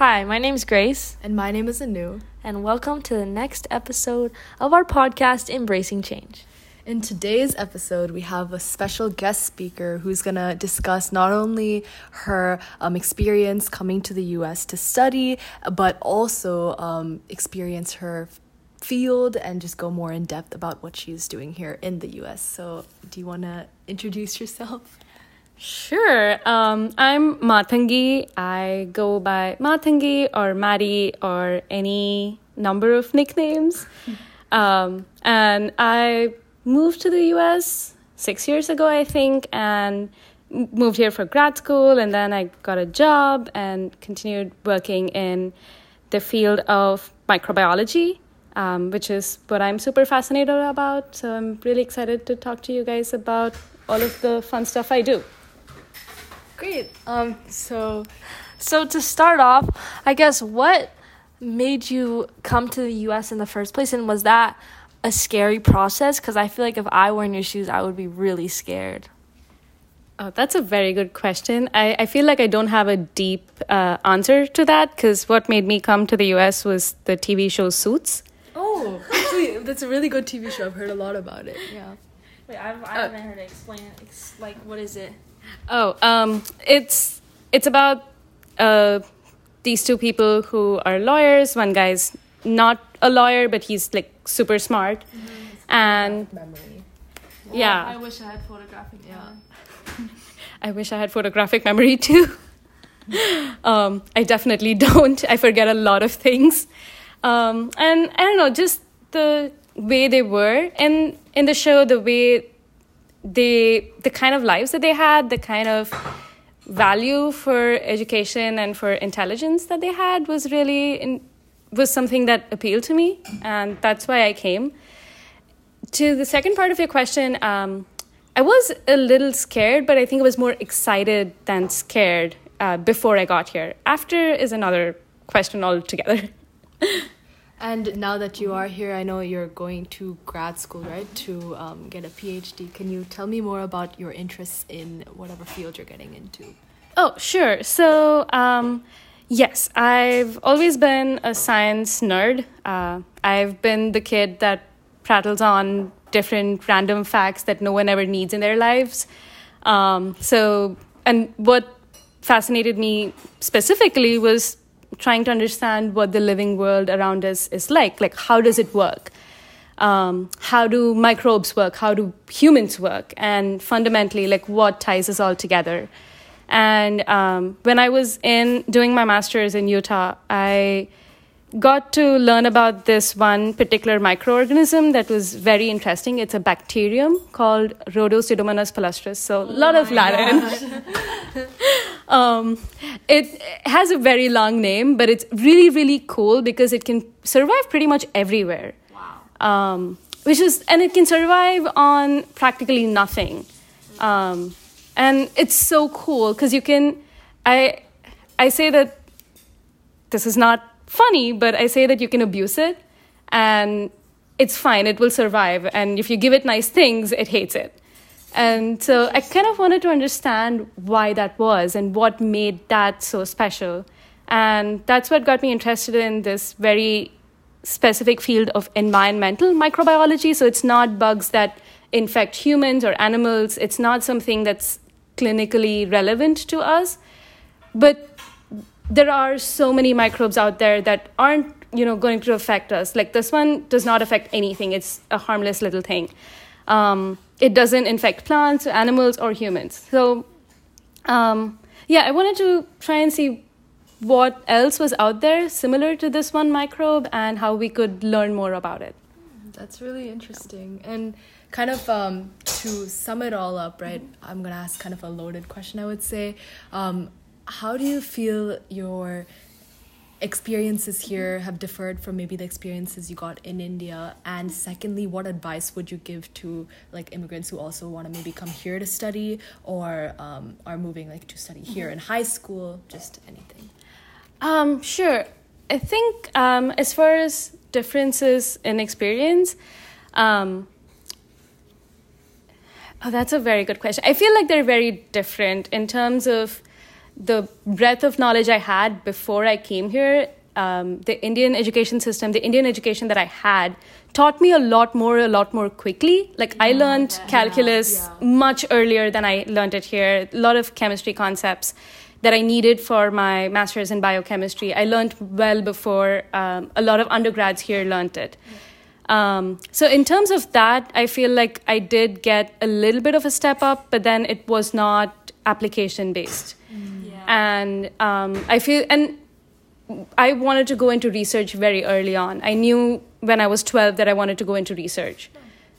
Hi, my name's Grace, And my name is Anu. and welcome to the next episode of our podcast, Embracing Change. In today's episode, we have a special guest speaker who's going to discuss not only her um, experience coming to the US to study, but also um, experience her field and just go more in depth about what she's doing here in the US. So, do you want to introduce yourself? Sure. Um, I'm Mathangi. I go by Mathangi or Maddie or any number of nicknames. Um, and I moved to the US six years ago, I think, and moved here for grad school. And then I got a job and continued working in the field of microbiology, um, which is what I'm super fascinated about. So I'm really excited to talk to you guys about all of the fun stuff I do. Great. Um, so, So, to start off, I guess what made you come to the US in the first place, and was that a scary process? Because I feel like if I were in your shoes, I would be really scared. Oh, that's a very good question. I, I feel like I don't have a deep uh, answer to that because what made me come to the US was the TV show Suits. oh, actually, that's a really good TV show. I've heard a lot about it. Yeah. Wait, I've, I haven't heard it explain. Ex- like, what is it? Oh, um, it's it's about uh, these two people who are lawyers. One guy's not a lawyer, but he's like super smart, and Memory. yeah, I wish I had photographic. Yeah. memory. I wish I had photographic memory too. um, I definitely don't. I forget a lot of things. Um, and I don't know, just the way they were in in the show, the way they, the kind of lives that they had, the kind of value for education and for intelligence that they had was really in, was something that appealed to me, and that's why I came. To the second part of your question, um, I was a little scared, but I think I was more excited than scared uh, before I got here. After is another question altogether. And now that you are here, I know you're going to grad school, right? To um, get a PhD. Can you tell me more about your interests in whatever field you're getting into? Oh, sure. So, um, yes, I've always been a science nerd. Uh, I've been the kid that prattles on different random facts that no one ever needs in their lives. Um, so, and what fascinated me specifically was trying to understand what the living world around us is like. Like, how does it work? um, how do microbes work? How do humans work? And fundamentally like what ties us all together? And um, when i was in doing my master's in utah i got to learn about this one particular microorganism that was very interesting. It's a bacterium called rhodopseudomonas palustris so a lot of latin um, it has a very long name but it's really really cool because it can survive pretty much everywhere. Um, which is and it can survive on practically nothing. Um, and it's so cool because you can i i say that this is not funny but i say that you can abuse it and it's fine. It will survive. And if you give it nice things it hates it and so i kind of wanted to understand why that was and what made that so special. And that's what got me interested in this very specific field of environmental microbiology. So it's not bugs that infect humans or animals, it's not something that's clinically relevant to us. But there are so many microbes out there that aren't you know going to affect us. Like this one does not affect anything. It's a harmless little thing. Um, it doesn't infect plants animals or humans so um, yeah i wanted to try and see what else was out there similar to this one microbe and how we could learn more about it. That's really interesting. And kind of um, to sum it all up, right? I'm gonna ask kind of a loaded question. I would say, um, how do you feel your experiences here have differed from maybe the experiences you got in India? And secondly, what advice would you give to like immigrants who also want to maybe come here to study or um, are moving like to study here in high school? Just anything. Um, sure. I think um, as far as differences in experience, um, oh, that's a very good question. I feel like they're very different in terms of the breadth of knowledge I had before I came here, um, the Indian education system, the Indian education that I had, taught me a lot more, a lot more quickly. Like I learned yeah. calculus Yeah. much earlier than I learned it here. A lot of chemistry concepts that I needed for my master's in biochemistry. I learned well before um, a lot of undergrads here learned it. Um, so in terms of that, I feel like I did get a little bit of a step up, but then it was not application based. Yeah. And um, I feel and I wanted to go into research very early on. I knew when I was 12 that I wanted to go into research.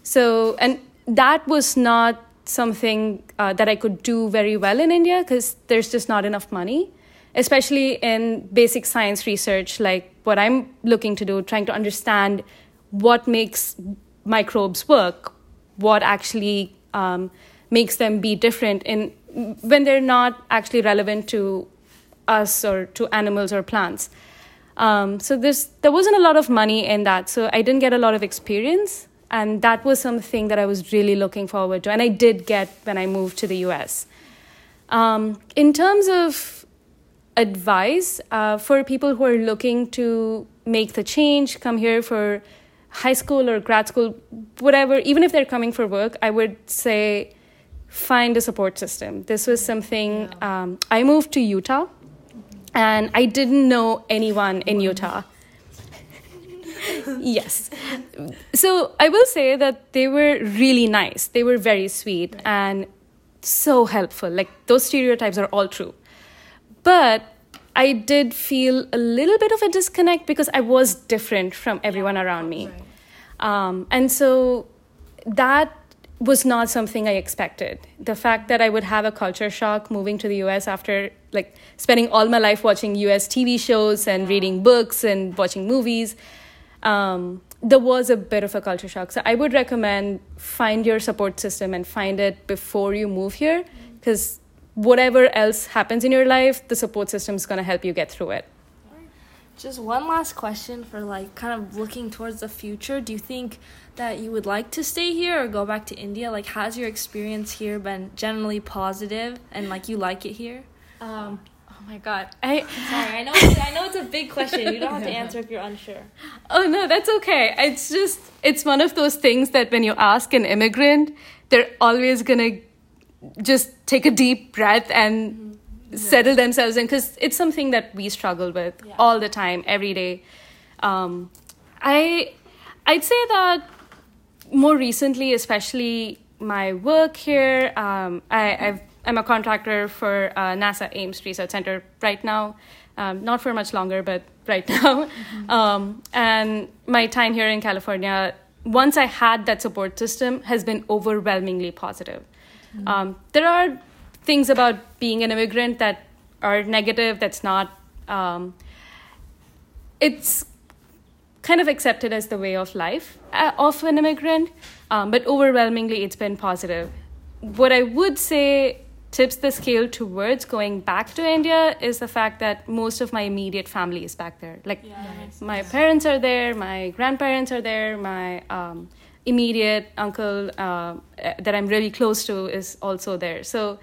So, and that was not something uh, that I could do very well in India because there's just not enough money, especially in basic science research, like what I'm looking to do, trying to understand what makes microbes work, what actually um, makes them be different in when they're not actually relevant to us or to animals or plants. Um, so there wasn't a lot of money in that, so I didn't get a lot of experience, and that was something that I was really looking forward to, and I did get when I moved to the U.S. Um, in terms of advice uh, for people who are looking to make the change, come here for high school or grad school, whatever, even if they're coming for work, I would say find a support system. This was something um, I moved to Utah and I didn't know anyone in Utah. yes. So I will say that they were really nice. They were very sweet and so helpful. Like those stereotypes are all true. But I did feel a little bit of a disconnect because I was different from everyone around me. Um, and so that was not something I expected. The fact that I would have a culture shock moving to the US after like spending all my life watching US TV shows and reading books and watching movies, um, there was a bit of a culture shock. So I would recommend find your support system and find it before you move here because whatever else happens in your life, the support system is going to help you get through it. Just one last question for like kind of looking towards the future. Do you think that you would like to stay here or go back to India? Like, has your experience here been generally positive and like you like it here? Um, oh my god, i'm Sorry, I know it's, I know it's a big question. You don't have to answer if you're unsure. Oh no, that's okay. It's just it's one of those things that when you ask an immigrant, they're always gonna just take a deep breath and settle themselves in because it's something that we struggle with Yeah. all the time, every day. Um, I I'd say that more recently, especially my work here, um, I, I've, I'm a contractor for uh, NASA Ames Research Center right now. Um, not for much longer, but right now. Um, and my time here in California, once I had that support system, has been overwhelmingly positive. Um, there are things about being an immigrant that are negative, that's not. Um, it's kind of accepted as the way of life uh, of an immigrant, um, but overwhelmingly it's been positive. What I would say tips the scale towards going back to India is the fact that most of my immediate family is back there. Like my parents are there, my grandparents are there, my um, immediate uncle uh, that I'm really close to is also there. So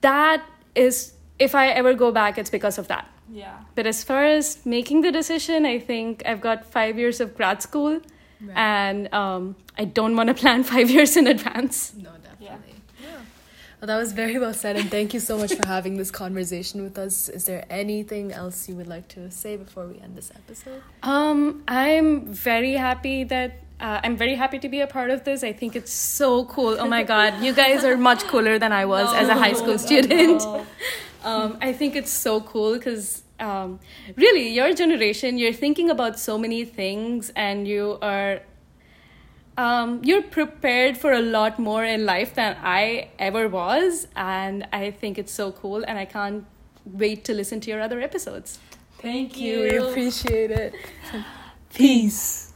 that is, if I ever go back, it's because of that. Yeah. But as far as making the decision, I think I've got five years of grad school, Right. and um, I don't want to plan five years in advance. No, definitely. Yeah. Well, that was very well said, and thank you so much for having this conversation with us. Is there anything else you would like to say before we end this episode? Um, I'm very happy that. Uh, I'm very happy to be a part of this. I think it's so cool. Oh my god, you guys are much cooler than I was as a high school student. um, I think it's so cool because um, really, your generation, you're thinking about so many things, and you are um, you're prepared for a lot more in life than I ever was, and I think it's so cool, and I can't wait to listen to your other episodes. Thank you. We appreciate it. Peace.